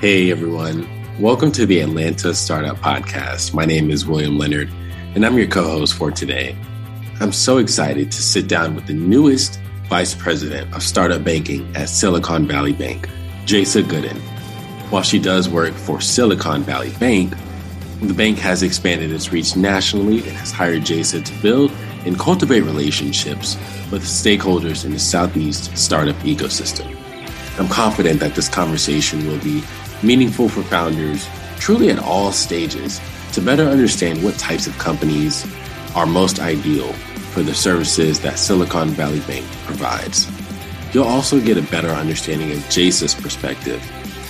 Hey everyone, welcome to the Atlanta Startup Podcast. My name is William Leonard, and I'm your co host for today. I'm so excited to sit down with the newest Vice President of Startup Banking at Silicon Valley Bank, Jasa Gooden. While she does work for Silicon Valley Bank, the bank has expanded its reach nationally and has hired Jasa to build and cultivate relationships with stakeholders in the Southeast startup ecosystem. I'm confident that this conversation will be meaningful for founders truly at all stages to better understand what types of companies are most ideal for the services that Silicon Valley Bank provides. You'll also get a better understanding of Jasa's perspective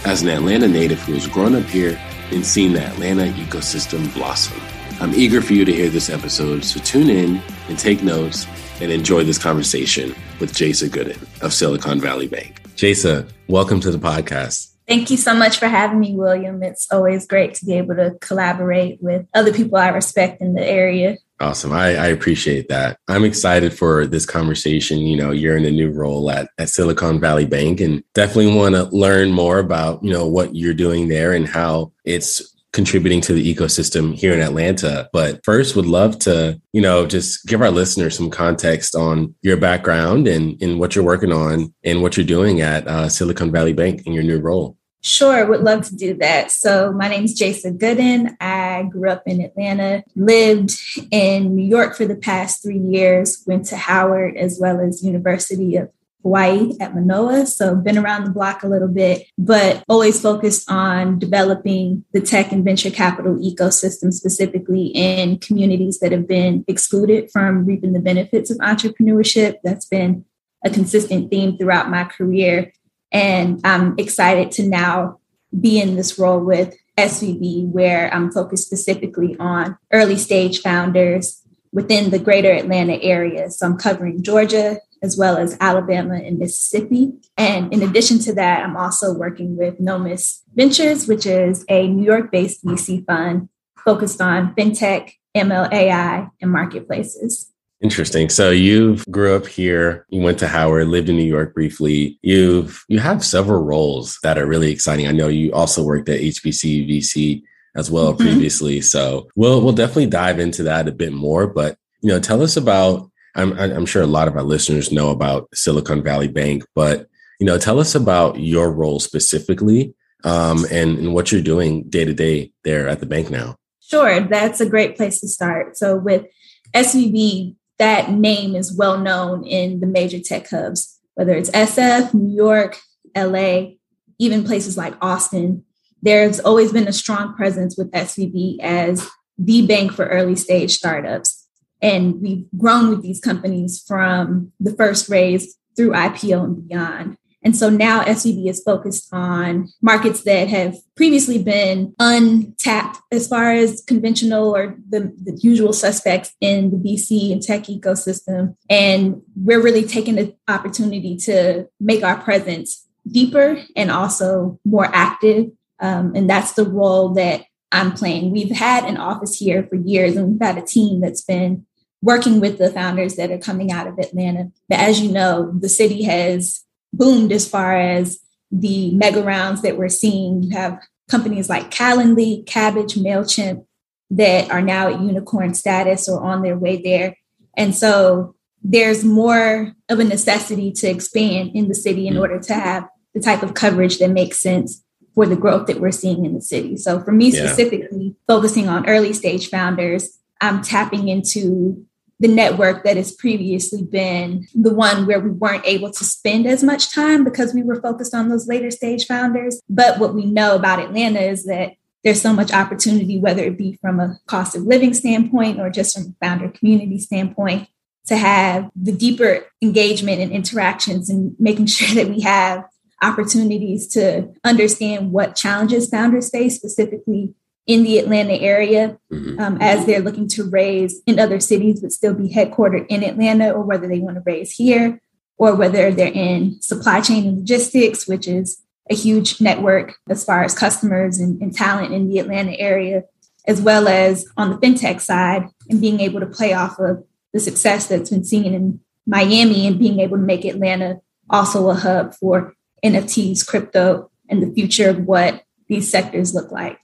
as an Atlanta native who has grown up here and seen the Atlanta ecosystem blossom. I'm eager for you to hear this episode, so tune in and take notes and enjoy this conversation with Jasa Gooden of Silicon Valley Bank. Jasa, welcome to the podcast. Thank you so much for having me, William. It's always great to be able to collaborate with other people I respect in the area. Awesome. I, I, appreciate that. I'm excited for this conversation. You know, you're in a new role at, at Silicon Valley Bank and definitely want to learn more about, you know, what you're doing there and how it's contributing to the ecosystem here in Atlanta. But first, would love to, you know, just give our listeners some context on your background and, and what you're working on and what you're doing at uh, Silicon Valley Bank in your new role. Sure, would love to do that. So, my name is Jasa Gooden. I grew up in Atlanta, lived in New York for the past three years, went to Howard as well as University of Hawaii at Manoa. So, been around the block a little bit, but always focused on developing the tech and venture capital ecosystem, specifically in communities that have been excluded from reaping the benefits of entrepreneurship. That's been a consistent theme throughout my career and I'm excited to now be in this role with SVB, where I'm focused specifically on early stage founders within the greater Atlanta area. So I'm covering Georgia as well as Alabama and Mississippi. And in addition to that, I'm also working with Nomis Ventures, which is a New York based VC fund focused on fintech, ML, AI, and marketplaces. Interesting. So you grew up here, you went to Howard, lived in New York briefly. You've you have several roles that are really exciting. I know you also worked at HBCU VC as well mm-hmm. previously. So we'll we'll definitely dive into that a bit more. But you know, tell us about. I'm I'm sure a lot of our listeners know about Silicon Valley Bank, but you know, tell us about your role specifically um, and, and what you're doing day to day there at the bank now. Sure, that's a great place to start. So with SVB, that name is well known in the major tech hubs, whether it's SF, New York, LA, even places like Austin. There's always been a strong presence with SVB as the bank for early stage startups. And we've grown with these companies from the first raise through IPO and beyond. And so now SVB is focused on markets that have previously been untapped as far as conventional or the, the, usual suspects in the VC and tech ecosystem. And we're really taking the opportunity to make our presence deeper and also more active. Um, and that's the role that I'm playing. We've had an office here for years and we've had a team that's been working with the founders that are coming out of Atlanta. But as you know, the city has boomed as far as the mega rounds that we're seeing. You have companies like Calendly, Kabbage, MailChimp that are now at unicorn status or on their way there. And so there's more of a necessity to expand in the city in mm. order to have the type of coverage that makes sense for the growth that we're seeing in the city. So for me specifically, yeah. focusing on early stage founders, I'm tapping into the network that has previously been the one where we weren't able to spend as much time because we were focused on those later stage founders. But what we know about Atlanta is that there's so much opportunity, whether it be from a cost of living standpoint or just from a founder community standpoint, to have the deeper engagement and interactions and making sure that we have opportunities to understand what challenges founders face, specifically in the Atlanta area mm-hmm. um, as they're looking to raise in other cities but still be headquartered in Atlanta, or whether they want to raise here, or whether they're in supply chain and logistics, which is a huge network as far as customers and, and talent in the Atlanta area, as well as on the fintech side and being able to play off of the success that's been seen in Miami and being able to make Atlanta also a hub for NFTs, crypto, and the future of what these sectors look like.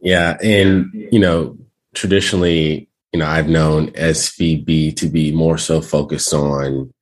Yeah. And, you know, traditionally, you know, I've known SVB to be more so focused on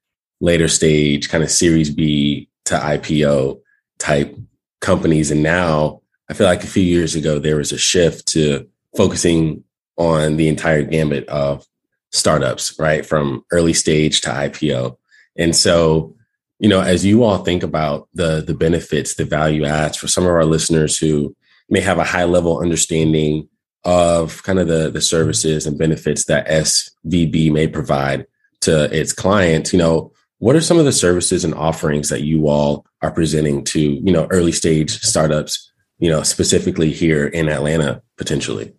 later stage, kind of Series B to IPO type companies. And now I feel like a few years ago, there was a shift to focusing on the entire gambit of startups, right? From early stage to IPO. And so, you know, as you all think about the the benefits, the value adds for some of our listeners who may have a high level understanding of kind of the the services and benefits that SVB may provide to its clients, you know, what are some of the services and offerings that you all are presenting to, you know, early stage startups, you know, specifically here in Atlanta potentially?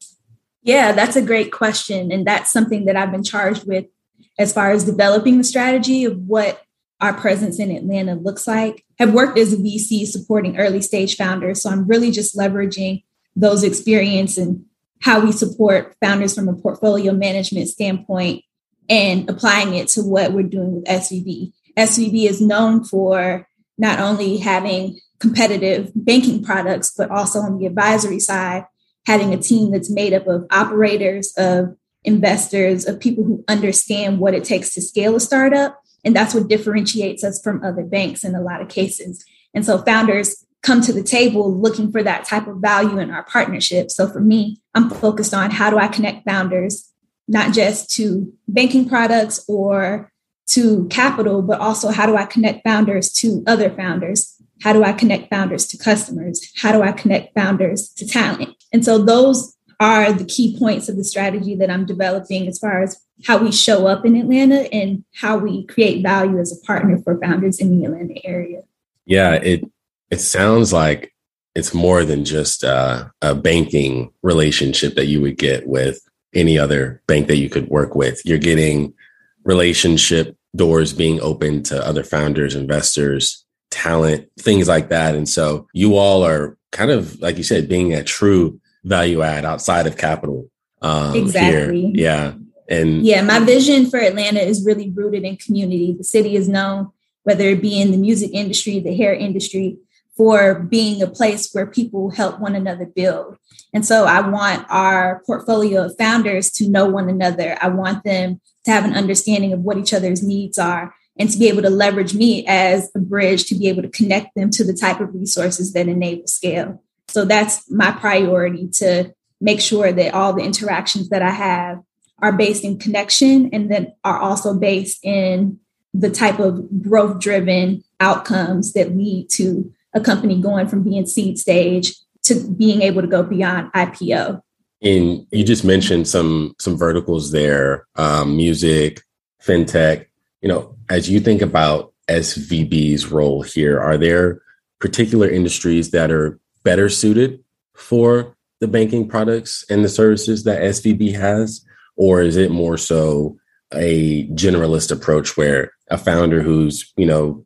Yeah, that's a great question. And that's something that I've been charged with as far as developing the strategy of what our presence in Atlanta looks like. Have worked as a VC supporting early stage founders. So I'm really just leveraging those experience and how we support founders from a portfolio management standpoint and applying it to what we're doing with SVB. SVB is known for not only having competitive banking products, but also on the advisory side, having a team that's made up of operators, of investors, of people who understand what it takes to scale a startup. And that's what differentiates us from other banks in a lot of cases. And so founders come to the table looking for that type of value in our partnership. So for me, I'm focused on how do I connect founders, not just to banking products or to capital, but also how do I connect founders to other founders? How do I connect founders to customers? How do I connect founders to talent? And so those are the key points of the strategy that I'm developing as far as how we show up in Atlanta and how we create value as a partner for founders in the Atlanta area. Yeah, it it sounds like it's more than just uh, a banking relationship that you would get with any other bank that you could work with. You're getting relationship doors being open to other founders, investors, talent, things like that. And so you all are kind of, like you said, being a true value add outside of capital. Um, exactly. Here. Yeah. And yeah, my vision for Atlanta is really rooted in community. The city is known, whether it be in the music industry, the hair industry, for being a place where people help one another build. And so I want our portfolio of founders to know one another. I want them to have an understanding of what each other's needs are and to be able to leverage me as a bridge to be able to connect them to the type of resources that enable scale. So that's my priority to make sure that all the interactions that I have are based in connection and then are also based in the type of growth driven outcomes that lead to a company going from being seed stage to being able to go beyond IPO. And you just mentioned some some verticals there, um, music, fintech. You know, as you think about SVB's role here, are there particular industries that are better suited for the banking products and the services that SVB has? Or is it more so a generalist approach where a founder who's, you know,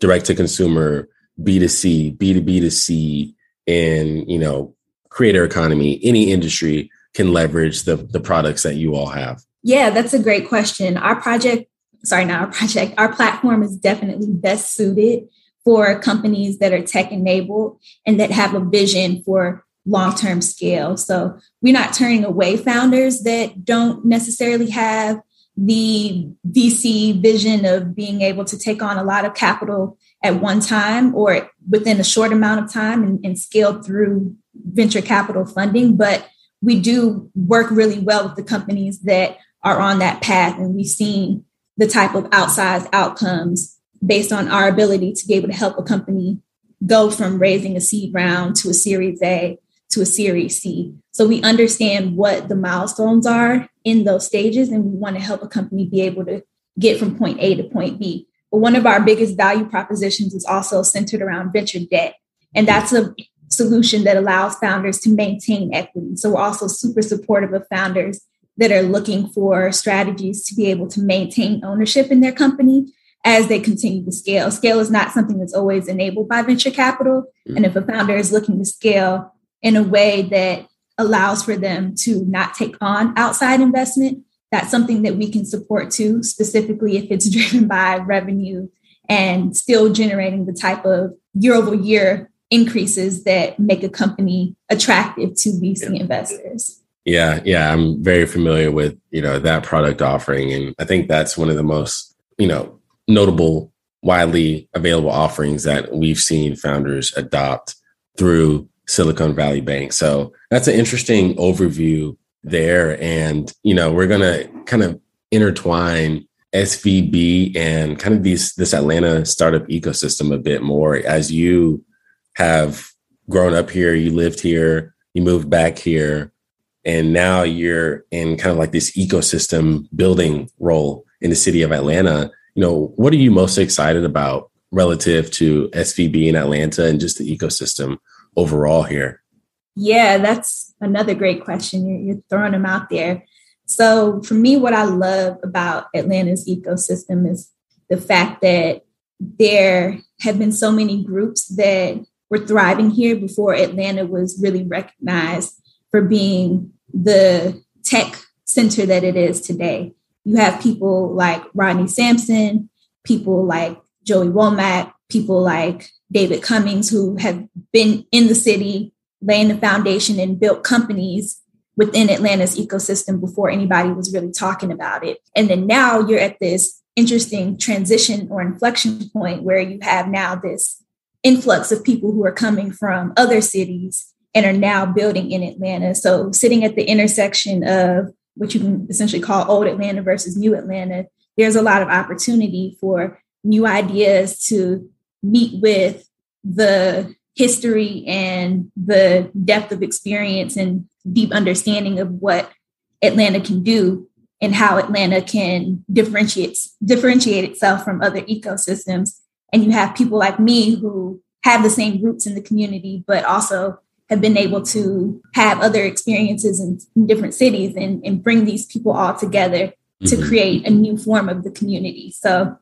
direct to consumer, B2C, B2B to C, in, you know, creator economy, any industry can leverage the, the products that you all have? Yeah, that's a great question. Our project, sorry, not our project, our platform is definitely best suited for companies that are tech enabled and that have a vision for long term scale. So we're not turning away founders that don't necessarily have the VC vision of being able to take on a lot of capital at one time or within a short amount of time and, and scale through venture capital funding. But we do work really well with the companies that are on that path. And we've seen the type of outsized outcomes based on our ability to be able to help a company go from raising a seed round to a series A to a series C. So we understand what the milestones are in those stages, and we want to help a company be able to get from point A to point B. But one of our biggest value propositions is also centered around venture debt. And that's a solution that allows founders to maintain equity. So we're also super supportive of founders that are looking for strategies to be able to maintain ownership in their company as they continue to scale. Scale is not something that's always enabled by venture capital. Mm-hmm. And if a founder is looking to scale in a way that allows for them to not take on outside investment, that's something that we can support too, specifically if it's driven by revenue and still generating the type of year over year increases that make a company attractive to VC yeah. investors. Yeah, yeah, I'm very familiar with, you know, that product offering and I think that's one of the most, you know, notable widely available offerings that we've seen founders adopt through Silicon Valley Bank. So that's an interesting overview there and, you know, we're going to kind of intertwine SVB and kind of these this Atlanta startup ecosystem a bit more as you have grown up here, you lived here, you moved back here, and now you're in kind of like this ecosystem building role in the city of Atlanta. You know, what are you most excited about relative to SVB in Atlanta and just the ecosystem overall here? Yeah, that's another great question. You're, you're throwing them out there. So, for me, what I love about Atlanta's ecosystem is the fact that there have been so many groups that were thriving here before Atlanta was really recognized for being the tech center that it is today. You have people like Rodney Sampson, people like Joey Womack, people like David Cummings, who have been in the city, laying the foundation and built companies within Atlanta's ecosystem before anybody was really talking about it. And then now you're at this interesting transition or inflection point where you have now this influx of people who are coming from other cities and are now building in Atlanta. So, sitting at the intersection of what you can essentially call old Atlanta versus new Atlanta, there's a lot of opportunity for new ideas to meet with the history and the depth of experience and deep understanding of what Atlanta can do and how Atlanta can differentiate differentiate itself from other ecosystems. And you have people like me who have the same roots in the community, but also have been able to have other experiences in, in different cities and, and, bring these people all together mm-hmm. to create a new form of the community. So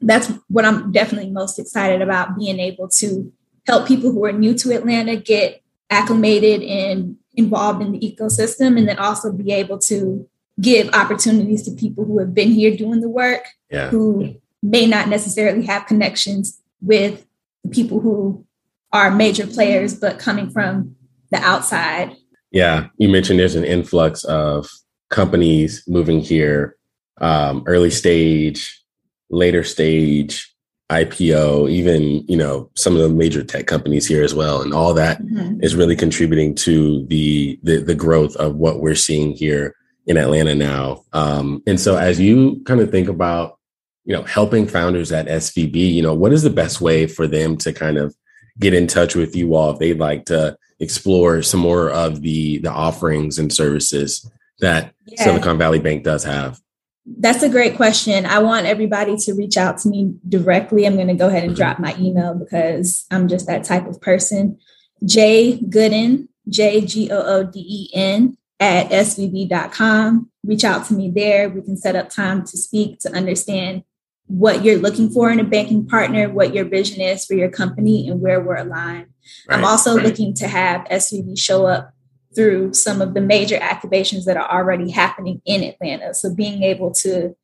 that's what I'm definitely most excited about being able to help people who are new to Atlanta get acclimated and involved in the ecosystem, and then also be able to give opportunities to people who have been here doing the work, yeah. who may not necessarily have connections with the people who are major players, but coming from the outside. Yeah, you mentioned there's an influx of companies moving here, um, early stage, later stage, IPO, even you know some of the major tech companies here as well, and all that mm-hmm. is really contributing to the, the the growth of what we're seeing here in Atlanta now. Um, and so, as you kind of think about you know, helping founders at SVB, you know, what is the best way for them to kind of get in touch with you all if they'd like to explore some more of the the offerings and services that yeah. Silicon Valley Bank does have? That's a great question. I want everybody to reach out to me directly. I'm going to go ahead and mm-hmm. drop my email because I'm just that type of person. J Gooden, J G O O D E N at svb.com. Reach out to me there. We can set up time to speak to understand what you're looking for in a banking partner, what your vision is for your company, and where we're aligned. Right, I'm also right. looking to have SVB show up through some of the major activations that are already happening in Atlanta. So being able to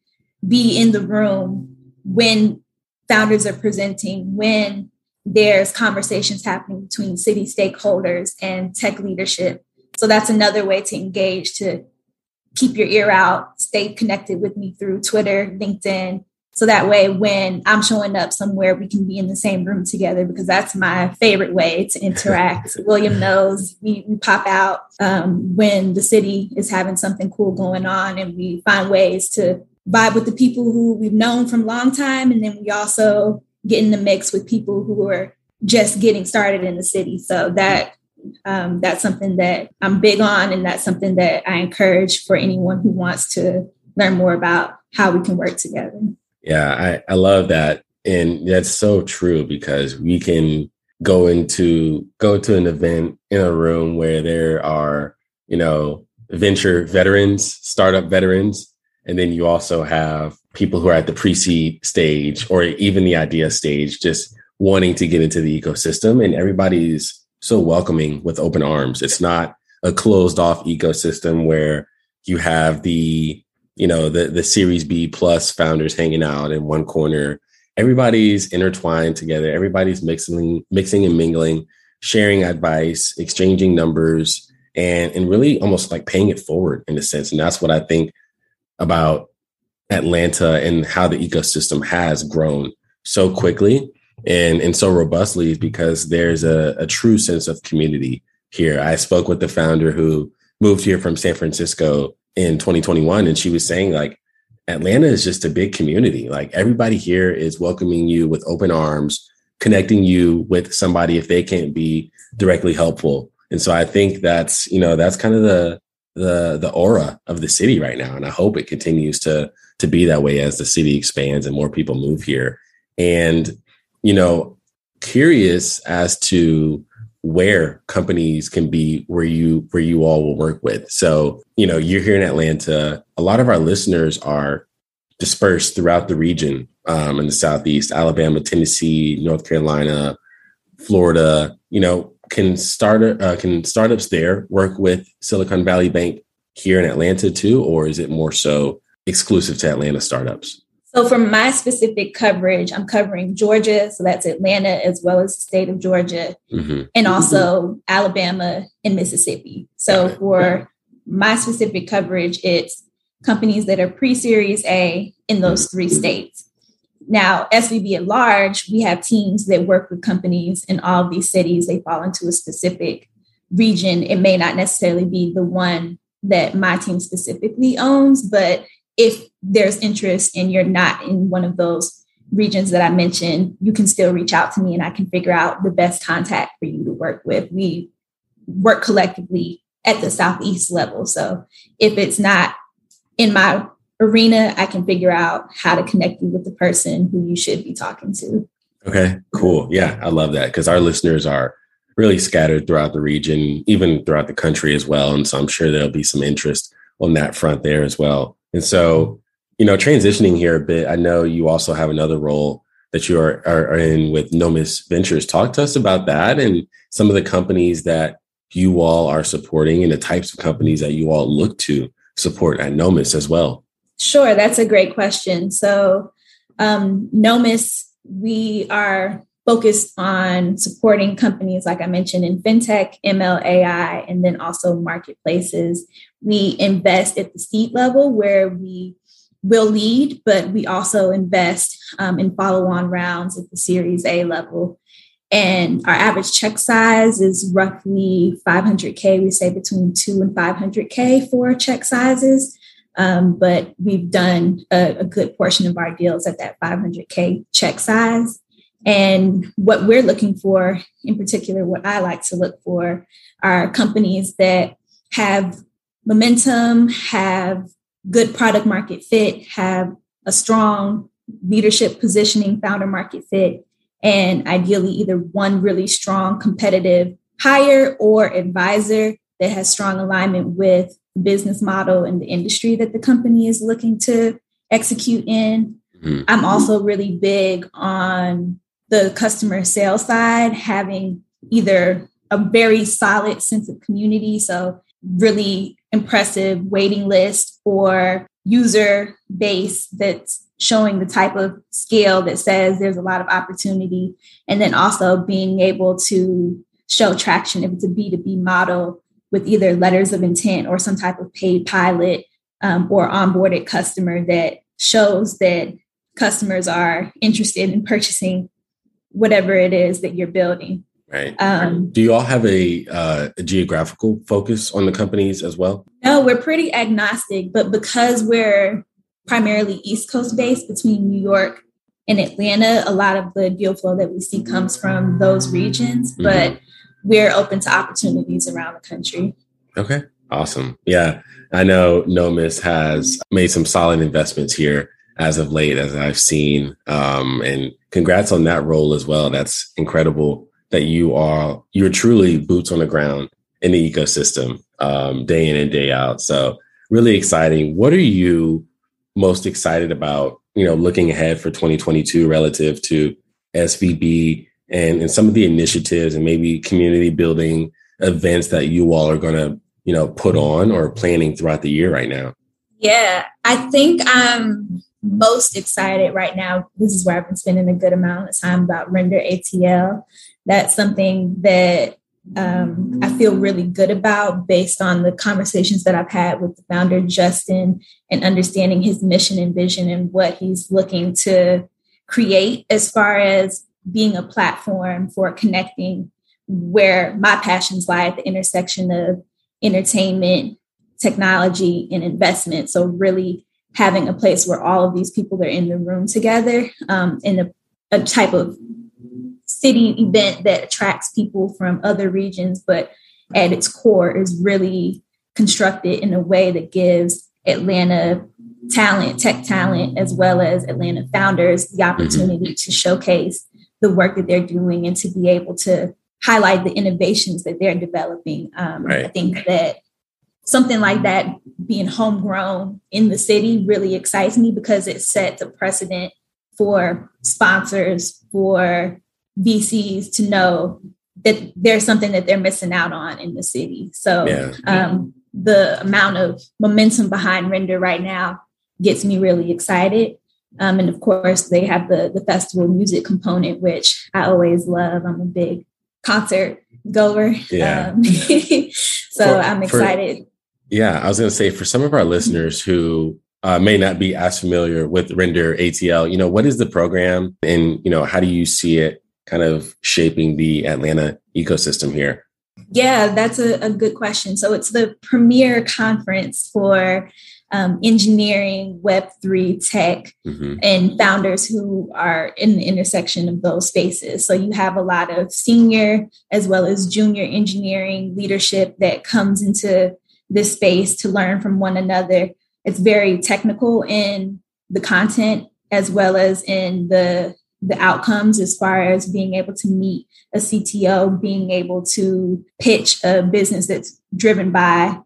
be in the room when founders are presenting, when there's conversations happening between city stakeholders and tech leadership. So that's another way to engage, to keep your ear out, stay connected with me through Twitter, LinkedIn, so that way, when I'm showing up somewhere, we can be in the same room together because that's my favorite way to interact. William knows we, we pop out um, when the city is having something cool going on, and we find ways to vibe with the people who we've known from a long time. And then we also get in the mix with people who are just getting started in the city. So that um, that's something that I'm big on, and that's something that I encourage for anyone who wants to learn more about how we can work together. Yeah, I, I love that. And that's so true because we can go into go to an event in a room where there are, you know, venture veterans, startup veterans, and then you also have people who are at the pre-seed stage or even the idea stage just wanting to get into the ecosystem and everybody's so welcoming with open arms. It's not a closed off ecosystem where you have the you know the the series b plus founders hanging out in one corner everybody's intertwined together everybody's mixing mixing and mingling sharing advice, exchanging numbers, and and really almost like paying it forward in a sense. And that's what I think about Atlanta and how the ecosystem has grown so quickly and and so robustly because there's a, a true sense of community here. I spoke with the founder who moved here from San Francisco in 2021, and she was saying like Atlanta is just a big community. Like everybody here is welcoming you with open arms, connecting you with somebody if they can't be directly helpful. And so I think that's you know that's kind of the the the aura of the city right now, and I hope it continues to to be that way as the city expands and more people move here. And you know, curious as to where companies can be where you where you all will work with. So, you know, you're here in Atlanta. A lot of our listeners are dispersed throughout the region um, in the southeast, Alabama, Tennessee, North Carolina, Florida. You know, can start uh, can startups there work with Silicon Valley Bank here in Atlanta too, or is it more so exclusive to Atlanta startups? So, for my specific coverage, I'm covering Georgia, so that's Atlanta as well as the state of Georgia, mm-hmm. and also mm-hmm. Alabama and Mississippi. So, for my specific coverage, it's companies that are pre Series A in those three states. Now, SVB at large, we have teams that work with companies in all of these cities. They fall into a specific region. It may not necessarily be the one that my team specifically owns, but if there's interest and you're not in one of those regions that I mentioned, you can still reach out to me and I can figure out the best contact for you to work with. We work collectively at the Southeast level. So if it's not in my arena, I can figure out how to connect you with the person who you should be talking to. Okay, cool. Yeah, I love that because our listeners are really scattered throughout the region, even throughout the country as well. And so I'm sure there'll be some interest on that front there as well. And so, you know, transitioning here a bit, I know you also have another role that you are, are, in with Nomis Ventures. Talk to us about that and some of the companies that you all are supporting and the types of companies that you all look to support at Nomis as well. Sure, that's a great question. So, um, Nomis, we are focused on supporting companies, like I mentioned, in fintech, ML, AI, and then also marketplaces. We invest at the seed level where we will lead, but we also invest um, in follow on rounds at the Series A level. And our average check size is roughly 500K. We say between two and 500K for check sizes. Um, but we've done a, a good portion of our deals at that 500K check size. And what we're looking for, in particular, what I like to look for, are companies that have momentum, have good product market fit, have a strong leadership positioning, founder market fit, and ideally either one really strong competitive hire or advisor that has strong alignment with the business model and the industry that the company is looking to execute in. Mm-hmm. I'm also really big on the customer sales side, having either a very solid sense of community. So, really impressive waiting list or user base that's showing the type of scale that says there's a lot of opportunity. And then also being able to show traction if it's a B2B model with either letters of intent or some type of paid pilot um, or onboarded customer that shows that customers are interested in purchasing whatever it is that you're building. Right. Um, Do you all have a, uh, a, geographical focus on the companies as well? No, we're pretty agnostic, but because we're primarily East Coast based between New York and Atlanta, a lot of the deal flow that we see comes from those regions, mm-hmm. but we're open to opportunities around the country. Okay. Awesome. Yeah. I know Nomis has made some solid investments here as of late, as I've seen. Um, and congrats on that role as well. That's incredible that you are you're truly boots on the ground in the ecosystem um, day in and day out. So really exciting. What are you most excited about? You know, looking ahead for 2022 relative to SVB and, and some of the initiatives and maybe community building events that you all are going to you know put on or planning throughout the year right now. Yeah, I think I'm most excited right now, this is where I've been spending a good amount of time about Render ATL. That's something that um, I feel really good about based on the conversations that I've had with the founder, Justin, and understanding his mission and vision and what he's looking to create as far as being a platform for connecting where my passions lie at the intersection of entertainment, technology, and investment. So, really having a place where all of these people are in the room together um, in a, a type of city event that attracts people from other regions, but at its core is really constructed in a way that gives Atlanta talent, tech talent, as well as Atlanta founders the mm-hmm. opportunity to showcase the work that they're doing and to be able to highlight the innovations that they're developing. Um, right. I think that something like that being homegrown in the city really excites me because it sets a precedent for sponsors, for VCs to know that there's something that they're missing out on in the city. So yeah. um, the amount of momentum behind Render right now gets me really excited. Um, and of course, they have the the festival music component, which I always love. I'm a big concert goer. Yeah. Um, so for, I'm excited. For, yeah, I was going to say for some of our listeners who uh, may not be as familiar with Render ATL, you know, what is the program, and you know, how do you see it kind of shaping the Atlanta ecosystem here? Yeah, that's a, a good question. So it's the premier conference for um, engineering, Web3, tech, mm-hmm. and founders who are in the intersection of those spaces. So you have a lot of senior as well as junior engineering leadership that comes into this space to learn from one another. It's very technical in the content as well as in the the outcomes as far as being able to meet a CTO, being able to pitch a business that's driven by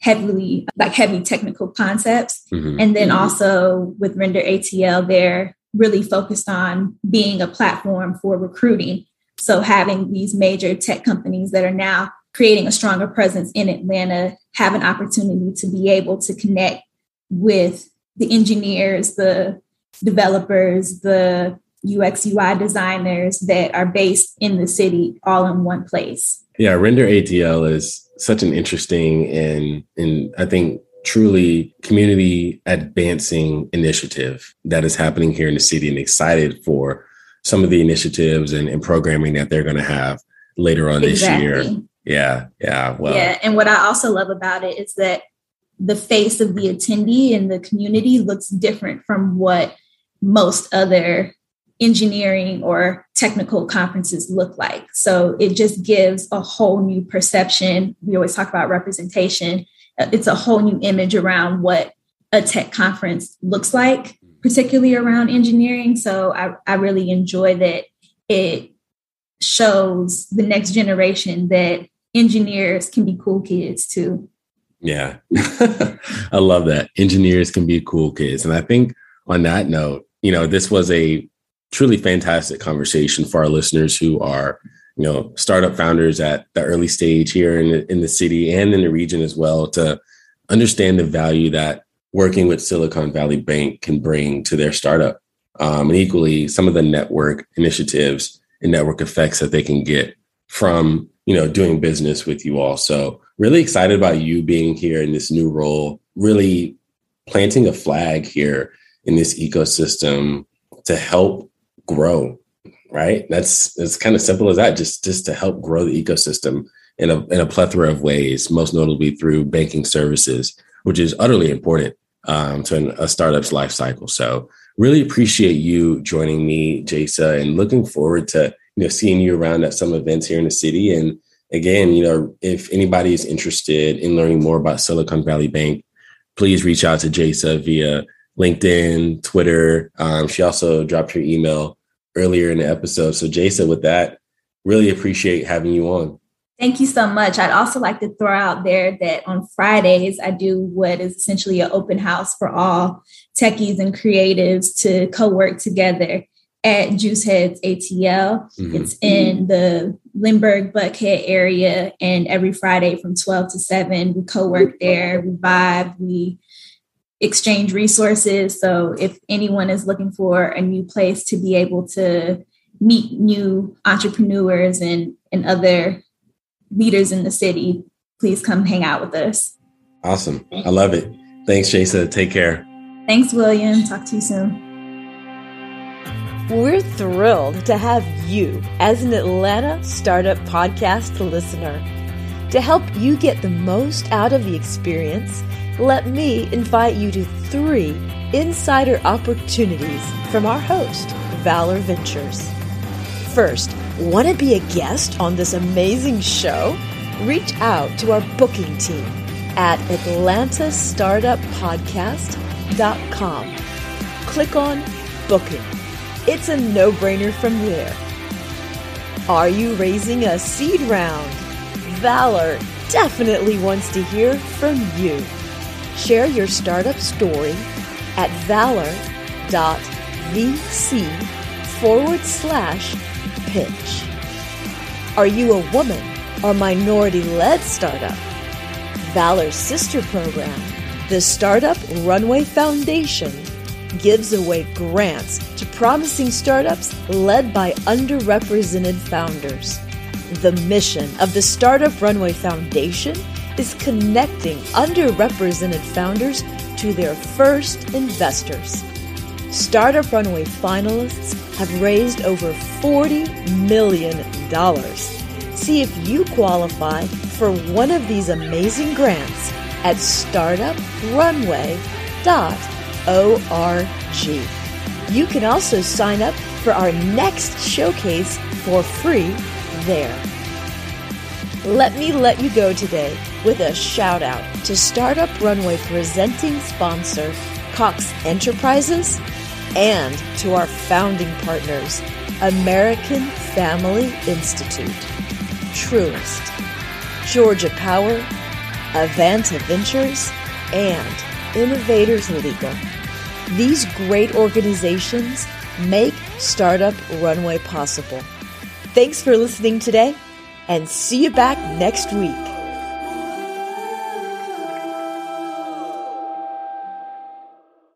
heavily like heavy technical concepts. Mm-hmm. And then also with Render ATL, they're really focused on being a platform for recruiting. So having these major tech companies that are now creating a stronger presence in Atlanta have an opportunity to be able to connect with the engineers, the developers, the UX UI designers that are based in the city all in one place. Yeah, Render ATL is such an interesting and and I think truly community advancing initiative that is happening here in the city and excited for some of the initiatives and, and programming that they're going to have later on exactly. this year. Yeah, yeah. Well, yeah. And what I also love about it is that the face of the attendee and the community looks different from what most other engineering or technical conferences look like. So it just gives a whole new perception. We always talk about representation. It's a whole new image around what a tech conference looks like, particularly around engineering. So I, I really enjoy that it shows the next generation that engineers can be cool kids too. Yeah, I love that. Engineers can be cool kids. And I think on that note, you know, this was a truly fantastic conversation for our listeners who are you know startup founders at the early stage here in the, in the city and in the region as well to understand the value that working with silicon valley bank can bring to their startup um, and equally some of the network initiatives and network effects that they can get from you know doing business with you all so really excited about you being here in this new role really planting a flag here in this ecosystem to help grow, right? That's it's kind of simple as that. Just just to help grow the ecosystem in a in a plethora of ways, most notably through banking services, which is utterly important um, to a startup's life cycle. So really appreciate you joining me, Jasa, and looking forward to you know seeing you around at some events here in the city. And again, you know, if anybody is interested in learning more about Silicon Valley Bank, please reach out to Jasa via LinkedIn, Twitter. Um, she also dropped her email earlier in the episode. So, Jason, with that, really appreciate having you on. Thank you so much. I'd also like to throw out there that on Fridays, I do what is essentially an open house for all techies and creatives to co work together at Juiceheads ATL. Mm-hmm. It's in the Lindbergh Buckhead area. And every Friday from 12 to 7, we co work there, we vibe, we exchange resources. So if anyone is looking for a new place to be able to meet new entrepreneurs and, and other leaders in the city, please come hang out with us. Awesome. I love it. Thanks, Jasa. Take care. Thanks, William. Talk to you soon. We're thrilled to have you as an Atlanta Startup Podcast listener. To help you get the most out of the experience, let me invite you to three insider opportunities from our host, Valor Ventures. First, want to be a guest on this amazing show? Reach out to our booking team at atlantastartuppodcast.com. Click on Booking. It's a no brainer from there. Are you raising a seed round? Valor definitely wants to hear from you. Share your startup story at valor.vc forward slash pitch. Are you a woman or minority led startup? Valor's sister program, the Startup Runway Foundation, gives away grants to promising startups led by underrepresented founders. The mission of the Startup Runway Foundation is connecting underrepresented founders to their first investors. Startup Runway finalists have raised over $40 million. See if you qualify for one of these amazing grants at startuprunway.org. You can also sign up for our next showcase for free there. Let me let you go today with a shout out to Startup Runway presenting sponsor Cox Enterprises and to our founding partners, American Family Institute, Truist, Georgia Power, Avanta Ventures, and Innovators Legal. These great organizations make Startup Runway possible. Thanks for listening today, and see you back next week.